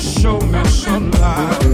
show me some light.